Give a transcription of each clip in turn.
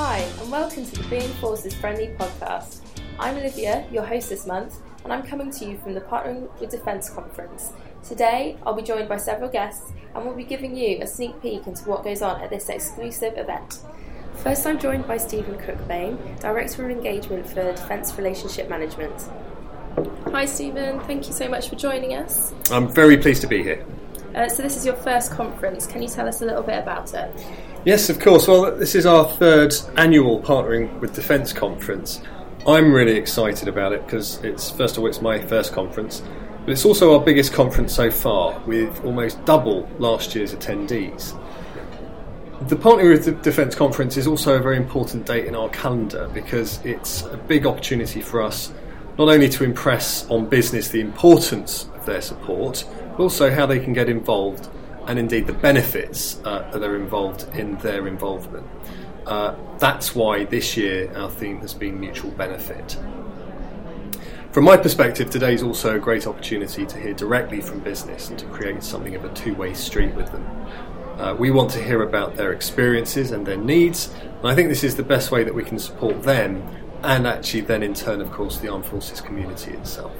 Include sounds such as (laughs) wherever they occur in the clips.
Hi, and welcome to the Being Forces Friendly podcast. I'm Olivia, your host this month, and I'm coming to you from the Partnering with Defence conference. Today, I'll be joined by several guests, and we'll be giving you a sneak peek into what goes on at this exclusive event. First, I'm joined by Stephen Cookbane, Director of Engagement for Defence Relationship Management. Hi, Stephen. Thank you so much for joining us. I'm very pleased to be here. Uh, so, this is your first conference. Can you tell us a little bit about it? Yes, of course. Well, this is our third annual Partnering with Defence conference. I'm really excited about it because it's, first of all, it's my first conference, but it's also our biggest conference so far with almost double last year's attendees. The Partnering with the Defence conference is also a very important date in our calendar because it's a big opportunity for us not only to impress on business the importance of their support, but also how they can get involved and indeed the benefits uh, that are involved in their involvement. Uh, that's why this year our theme has been mutual benefit. From my perspective, today is also a great opportunity to hear directly from business and to create something of a two way street with them. Uh, we want to hear about their experiences and their needs, and I think this is the best way that we can support them and actually, then in turn, of course, the armed forces community itself.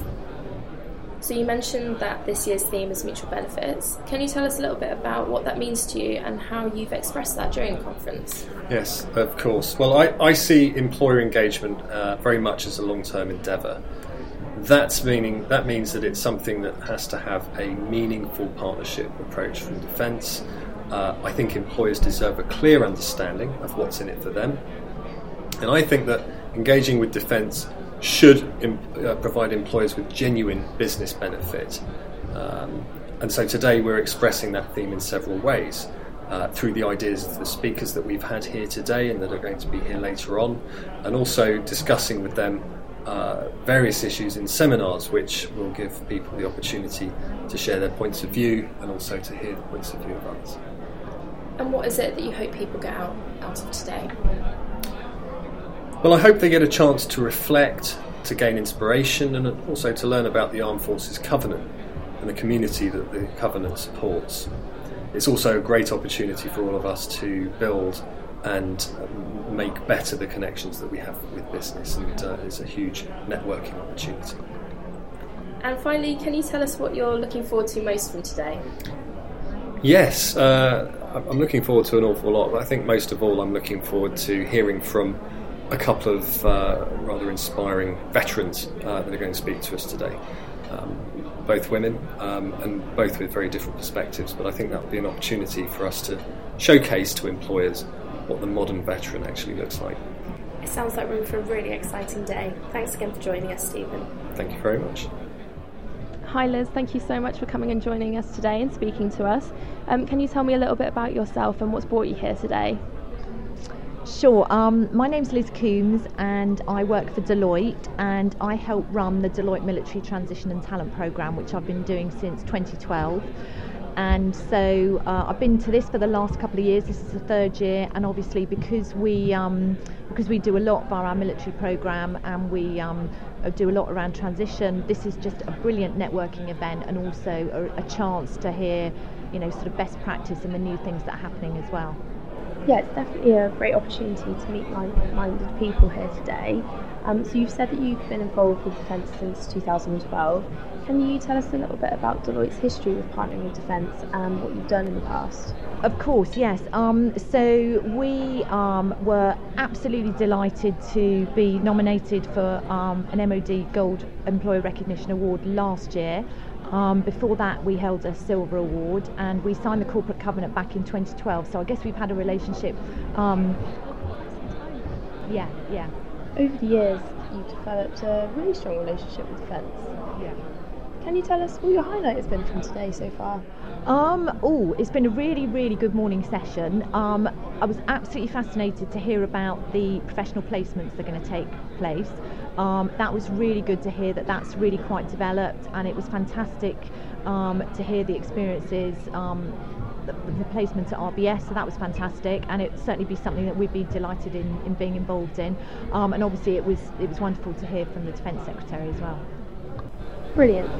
So you mentioned that this year's theme is mutual benefits. Can you tell us a little bit about what that means to you and how you've expressed that during the conference? Yes, of course. Well, I, I see employer engagement uh, very much as a long-term endeavour. That's meaning that means that it's something that has to have a meaningful partnership approach from defence. Uh, I think employers deserve a clear understanding of what's in it for them, and I think that engaging with defence should uh, provide employers with genuine business benefit. Um, and so today we're expressing that theme in several ways. Uh, through the ideas of the speakers that we've had here today and that are going to be here later on, and also discussing with them uh, various issues in seminars which will give people the opportunity to share their points of view and also to hear the points of view of others. And what is it that you hope people get out, out of today? Well, I hope they get a chance to reflect, to gain inspiration, and also to learn about the Armed Forces Covenant and the community that the Covenant supports. It's also a great opportunity for all of us to build and make better the connections that we have with business, and uh, it's a huge networking opportunity. And finally, can you tell us what you're looking forward to most from today? Yes, uh, I'm looking forward to an awful lot, but I think most of all, I'm looking forward to hearing from a couple of uh, rather inspiring veterans uh, that are going to speak to us today. Um, both women um, and both with very different perspectives, but I think that will be an opportunity for us to showcase to employers what the modern veteran actually looks like. It sounds like we're in for a really exciting day. Thanks again for joining us, Stephen. Thank you very much. Hi Liz, thank you so much for coming and joining us today and speaking to us. Um, can you tell me a little bit about yourself and what's brought you here today? Sure. Um, my name's Liz Coombs and I work for Deloitte and I help run the Deloitte Military Transition and Talent Programme, which I've been doing since 2012. And so uh, I've been to this for the last couple of years. This is the third year, and obviously because we um, because we do a lot via our military program and we um, do a lot around transition. This is just a brilliant networking event and also a, a chance to hear, you know, sort of best practice and the new things that are happening as well yeah, it's definitely a great opportunity to meet like-minded people here today. Um, so you've said that you've been involved with defence since 2012. Can you tell us a little bit about Deloitte's history with partnering with defence and what you've done in the past? Of course, yes. Um, so we um, were absolutely delighted to be nominated for um, an MOD Gold Employer Recognition Award last year. Um, before that, we held a silver award and we signed the corporate covenant back in 2012. So I guess we've had a relationship. Um, yeah, yeah. Over the years, you've developed a really strong relationship with defence. Yeah. Can you tell us what your highlight has been from today so far? Um, oh, it's been a really, really good morning session. Um, I was absolutely fascinated to hear about the professional placements that are going to take place. Um, that was really good to hear that that's really quite developed, and it was fantastic um, to hear the experiences. Um, the, the placement at RBS, so that was fantastic, and it would certainly be something that we'd be delighted in, in being involved in. Um, and obviously, it was it was wonderful to hear from the Defence Secretary as well. Brilliant.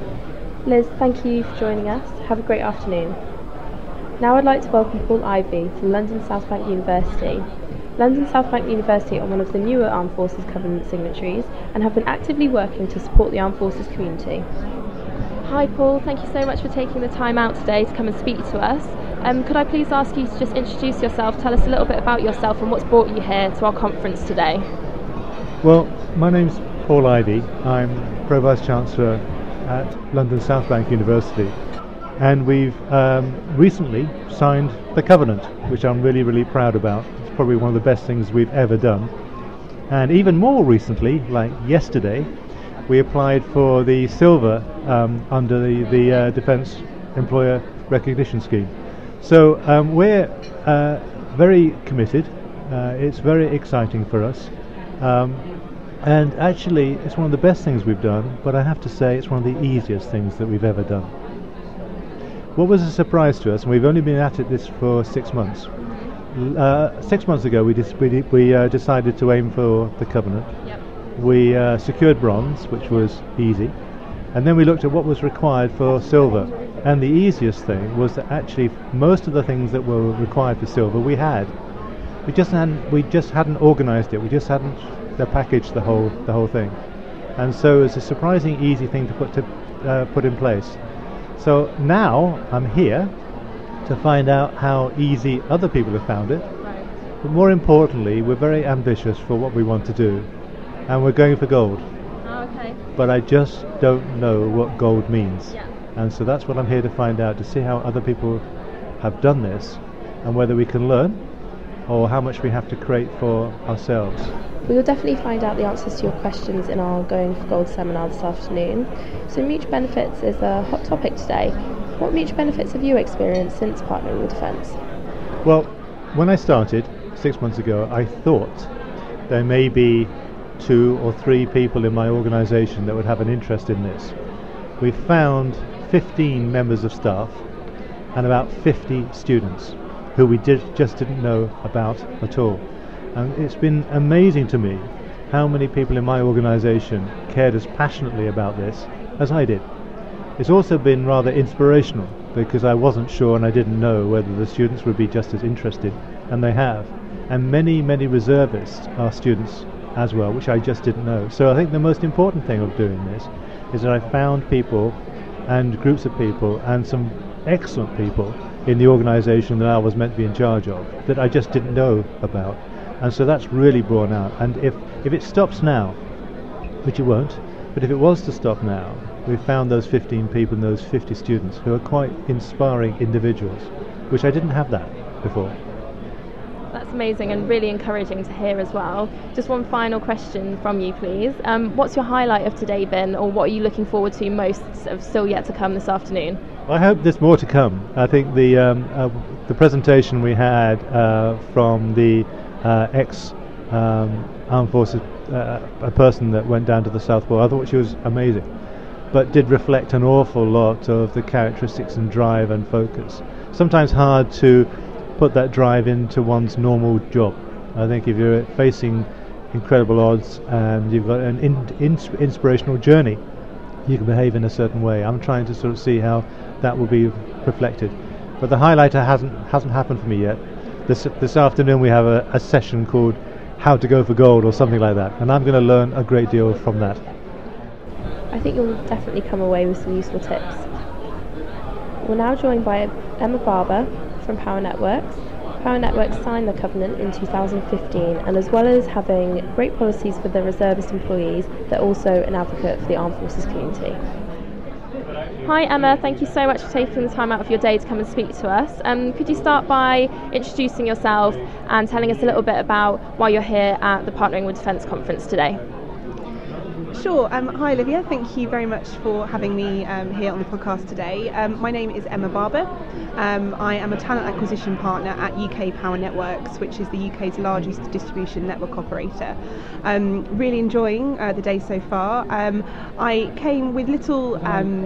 Liz, thank you for joining us. Have a great afternoon. Now I'd like to welcome Paul Ivey from London South Bank University. London South Bank University are one of the newer Armed Forces Covenant signatories and have been actively working to support the Armed Forces community. Hi Paul, thank you so much for taking the time out today to come and speak to us. Um, could I please ask you to just introduce yourself, tell us a little bit about yourself and what's brought you here to our conference today? Well, my name's Paul Ivey. I'm Pro Vice Chancellor at London South Bank University. And we've um, recently signed the Covenant, which I'm really, really proud about. Probably one of the best things we've ever done. And even more recently, like yesterday, we applied for the silver um, under the, the uh, Defence Employer Recognition Scheme. So um, we're uh, very committed. Uh, it's very exciting for us. Um, and actually, it's one of the best things we've done, but I have to say it's one of the easiest things that we've ever done. What was a surprise to us, and we've only been at it this for six months. Uh, six months ago, we, dis- we, we uh, decided to aim for the Covenant. Yep. We uh, secured bronze, which was easy, and then we looked at what was required for silver. And the easiest thing was that actually most of the things that were required for silver we had. We just hadn't we just hadn't organised it. We just hadn't uh, packaged the whole the whole thing. And so it's a surprising easy thing to put to uh, put in place. So now I'm here to find out how easy other people have found it. But more importantly, we're very ambitious for what we want to do, and we're going for gold. Oh, okay. But I just don't know what gold means. Yeah. And so that's what I'm here to find out to see how other people have done this and whether we can learn or how much we have to create for ourselves. We will definitely find out the answers to your questions in our Going for Gold seminar this afternoon. So, mutual benefits is a hot topic today. What mutual benefits have you experienced since partnering with Defence? Well, when I started six months ago, I thought there may be two or three people in my organisation that would have an interest in this. We found 15 members of staff and about 50 students who we did, just didn't know about at all. And it's been amazing to me how many people in my organisation cared as passionately about this as I did. It's also been rather inspirational because I wasn't sure and I didn't know whether the students would be just as interested, and they have. And many, many reservists are students as well, which I just didn't know. So I think the most important thing of doing this is that I found people and groups of people and some excellent people in the organisation that I was meant to be in charge of that I just didn't know about. And so that's really borne out. And if, if it stops now, which it won't, but if it was to stop now, we've found those 15 people and those 50 students who are quite inspiring individuals, which I didn't have that before. That's amazing and really encouraging to hear as well. Just one final question from you, please. Um, what's your highlight of today been, or what are you looking forward to most of still yet to come this afternoon? I hope there's more to come. I think the um, uh, the presentation we had uh, from the uh, ex um, armed forces, uh, a person that went down to the South Pole, I thought she was amazing, but did reflect an awful lot of the characteristics and drive and focus. Sometimes hard to put that drive into one's normal job. I think if you're facing incredible odds and you've got an in, in, inspirational journey, you can behave in a certain way. I'm trying to sort of see how that will be reflected. But the highlighter hasn't hasn't happened for me yet. This this afternoon we have a, a session called How to Go for Gold or something like that, and I'm going to learn a great deal from that. I think you'll definitely come away with some useful tips. We're now joined by Emma Barber from Power Networks. Power Networks signed the covenant in 2015, and as well as having great policies for their reservist employees, they're also an advocate for the armed forces community. Hi Emma, thank you so much for taking the time out of your day to come and speak to us. Um, could you start by introducing yourself and telling us a little bit about why you're here at the Partnering with Defence conference today? Sure. Um, hi, Olivia. Thank you very much for having me um, here on the podcast today. Um, my name is Emma Barber. Um, I am a talent acquisition partner at UK Power Networks, which is the UK's largest distribution network operator. Um, really enjoying uh, the day so far. Um, I came with little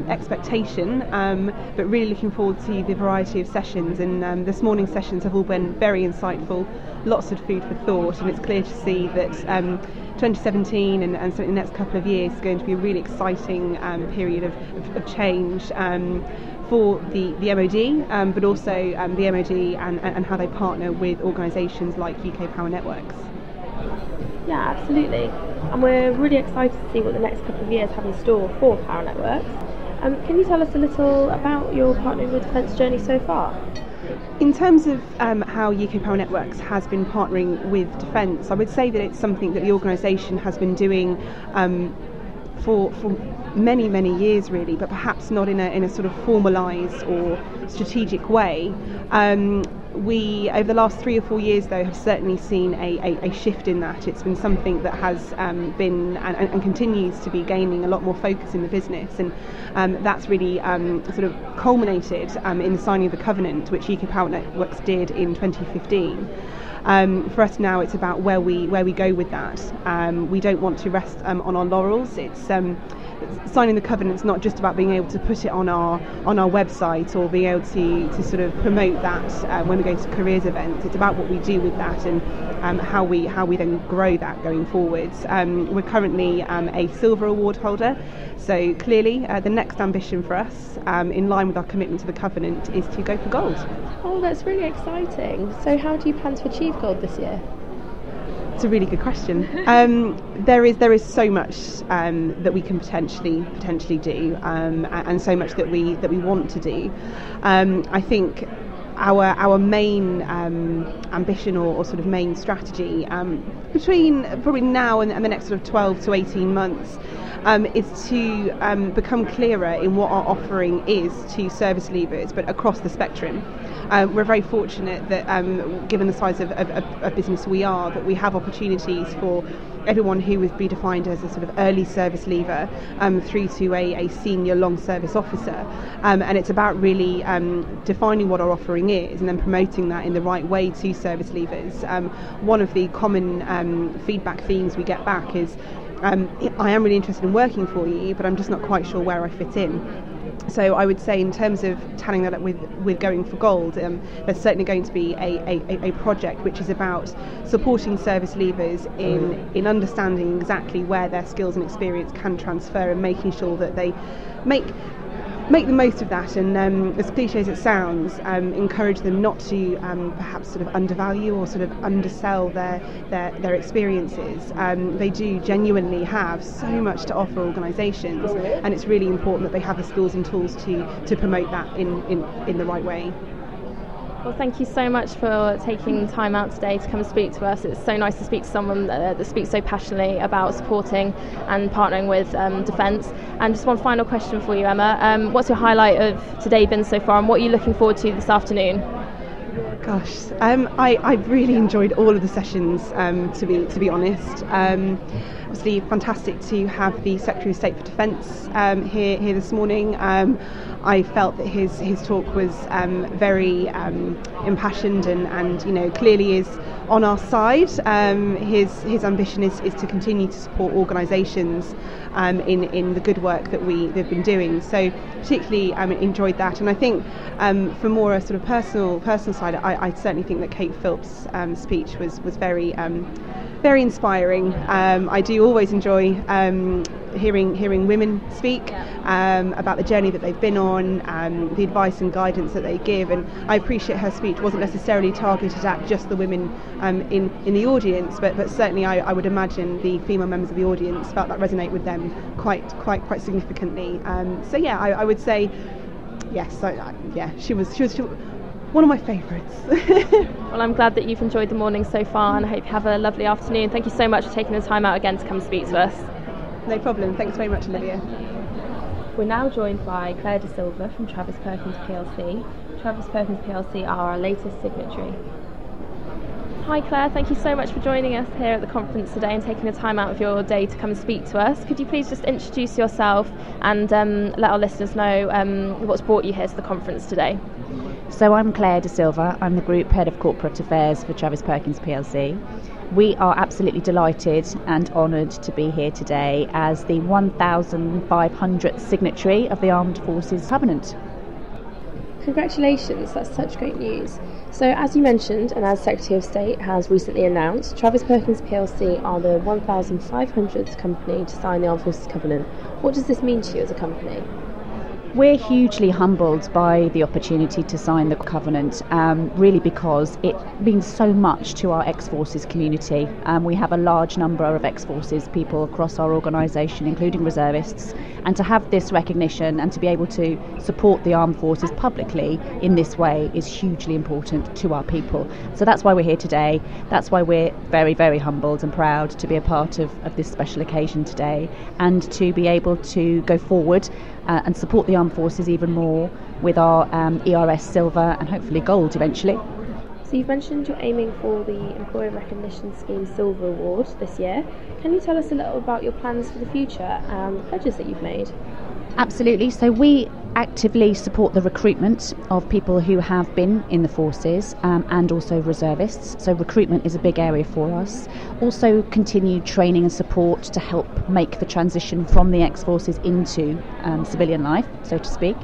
expectation, but really looking forward to the variety of sessions. And this morning's sessions have all been very insightful, lots of food for thought, and it's clear to see that 2017 and, and certainly the next couple of years is going to be a really exciting um, period of, of, of change um, for the, the MOD, um, but also um, the MOD and, and how they partner with organisations like UK Power Networks. Yeah, absolutely. And we're really excited to see what the next couple of years have in store for Power Networks. Um, can you tell us a little about your partnering with Defence journey so far? In terms of um, how UK Power Networks has been partnering with Defence, I would say that it's something that the organisation has been doing um, for, for many, many years, really, but perhaps not in a, in a sort of formalised or strategic way. Um, we, over the last three or four years, though, have certainly seen a, a, a shift in that. It's been something that has um, been and, and, continues to be gaining a lot more focus in the business, and um, that's really um, sort of culminated um, in the signing of the covenant, which UK Power Networks did in 2015. Um, for us now, it's about where we where we go with that. Um, we don't want to rest um, on our laurels. It's um, signing the covenant is not just about being able to put it on our on our website or being able to, to sort of promote that uh, when we go to careers events. It's about what we do with that and um, how we how we then grow that going forwards. Um, we're currently a silver award holder, so clearly uh, the next ambition for us, in line with our commitment to the covenant, is to go for gold. Oh, that's really exciting. So, how do you plan to achieve gold this year? It's a really good question. Um, there is there is so much um, that we can potentially potentially do, um, and so much that we that we want to do. Um, I think our our main um, ambition or, or, sort of main strategy um, between probably now and, and, the next sort of 12 to 18 months um, is to um, become clearer in what our offering is to service leavers, but across the spectrum. Um, we're very fortunate that, um, given the size of, of, business we are, that we have opportunities for everyone who would be defined as a sort of early service leaver um, through to a, a, senior long service officer. Um, and it's about really um, defining what our offering is and then promoting that in the right way to service leavers. Um, one of the common feedback themes we get back is um, I am really interested in working for you, but I'm just not quite sure where I fit in. So I would say, in terms of tallying that up with, with going for gold, um, there's certainly going to be a, a, a project which is about supporting service leavers in in understanding exactly where their skills and experience can transfer and making sure that they make make the most of that and um, as cliche as it sounds um, encourage them not to um, perhaps sort of undervalue or sort of undersell their their, their experiences. Um, they do genuinely have so much to offer organisations and it's really important that they have the skills and tools to to promote that in, in, in the right way well, thank you so much for taking time out today to come and speak to us. It's so nice to speak to someone that, that speaks so passionately about supporting and partnering with um, Defence. And just one final question for you, Emma. Um, what's your highlight of today been so far, and what are you looking forward to this afternoon? Gosh, um, I, I really enjoyed all of the sessions. Um, to be to be honest, um, obviously fantastic to have the Secretary of State for Defence um, here here this morning. Um, I felt that his his talk was um, very impassioned and, and you know clearly is on our side. Um, his his ambition is, is to continue to support organisations um, in in the good work that we they've been doing. So particularly um, enjoyed that, and I think um, for more a sort of personal personal side, I, I certainly think that Kate Philp's speech was was very very inspiring. Um, I do always enjoy um, hearing hearing women speak um, about the journey that they've been on, um, the advice and guidance that they give, and I appreciate her speech wasn't necessarily targeted at just the women um, in in the audience, but but certainly I, I, would imagine the female members of the audience felt that resonate with them quite quite quite significantly. Um, so yeah, I, I, would say yes, I, yeah, she was she was. She, one of my favourites. (laughs) well, I'm glad that you've enjoyed the morning so far and I hope you have a lovely afternoon. Thank you so much for taking the time out again to come speak to us. No problem. Thanks very much, Olivia. We're now joined by Claire De Silva from Travis Perkins PLC. Travis Perkins PLC are our latest signatory. Hi Claire, thank you so much for joining us here at the conference today and taking the time out of your day to come and speak to us. Could you please just introduce yourself and um, let our listeners know um, what's brought you here to the conference today? So I'm Claire De Silva. I'm the Group Head of Corporate Affairs for Travis Perkins PLC. We are absolutely delighted and honoured to be here today as the 1,500th signatory of the Armed Forces Covenant. Congratulations, that's such great news. So, as you mentioned, and as Secretary of State has recently announced, Travis Perkins PLC are the 1,500th company to sign the Armed Forces Covenant. What does this mean to you as a company? We're hugely humbled by the opportunity to sign the covenant, um, really because it means so much to our ex forces community. Um, we have a large number of ex forces people across our organisation, including reservists, and to have this recognition and to be able to support the armed forces publicly in this way is hugely important to our people. So that's why we're here today. That's why we're very, very humbled and proud to be a part of, of this special occasion today and to be able to go forward uh, and support the armed forces even more with our um, ERS silver and hopefully gold eventually. So you've mentioned you're aiming for the Employer Recognition Scheme Silver Award this year. Can you tell us a little about your plans for the future and the pledges that you've made? Absolutely. So we actively support the recruitment of people who have been in the forces um, and also reservists. So recruitment is a big area for us. Also, continued training and support to help make the transition from the ex forces into um, civilian life, so to speak.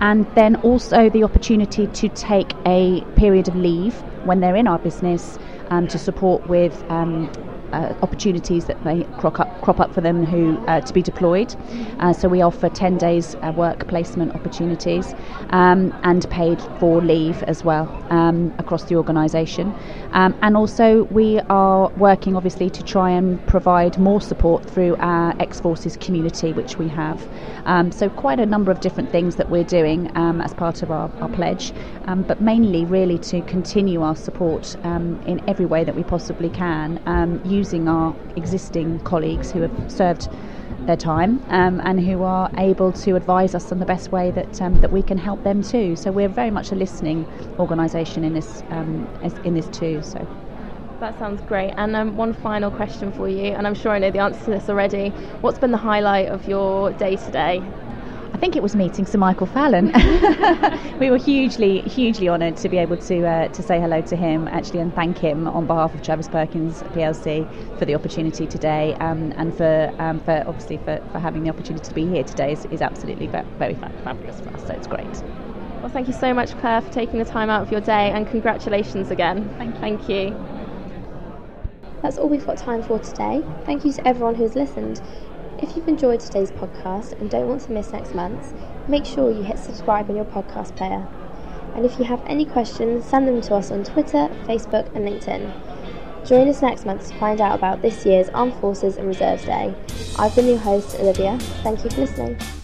And then also the opportunity to take a period of leave when they're in our business um, to support with um, uh, opportunities that may crop up, crop up for them who uh, to be deployed. Uh, so we offer 10 days uh, work placement opportunities um, and paid for leave as well um, across the organisation. Um, and also we are working obviously to try and provide more support through our ex-forces community which we have. Um, so quite a number of different things that we're doing um, as part of our, our pledge, um, but mainly really to continue our support in every way that we possibly can using our existing colleagues who have served their time um, and who are able to advise us on the best way that um, that we can help them too. So we're very much a listening organisation in this um, in this too. So. That sounds great. And um, one final question for you, and I'm sure I know the answer to this already. What's been the highlight of your day today? I think it was meeting Sir Michael Fallon. (laughs) we were hugely, hugely honoured to be able to uh, to say hello to him actually and thank him on behalf of Travis Perkins PLC for the opportunity today um, and for um, for obviously for, for having the opportunity to be here today is, is absolutely very, very fabulous for us. So it's great. Well, thank you so much, Claire, for taking the time out of your day, and congratulations again. Thank you. Thank you. That's all we've got time for today. Thank you to everyone who's listened. If you've enjoyed today's podcast and don't want to miss next month's, make sure you hit subscribe on your podcast player. And if you have any questions, send them to us on Twitter, Facebook, and LinkedIn. Join us next month to find out about this year's Armed Forces and Reserves Day. I've been your host, Olivia. Thank you for listening.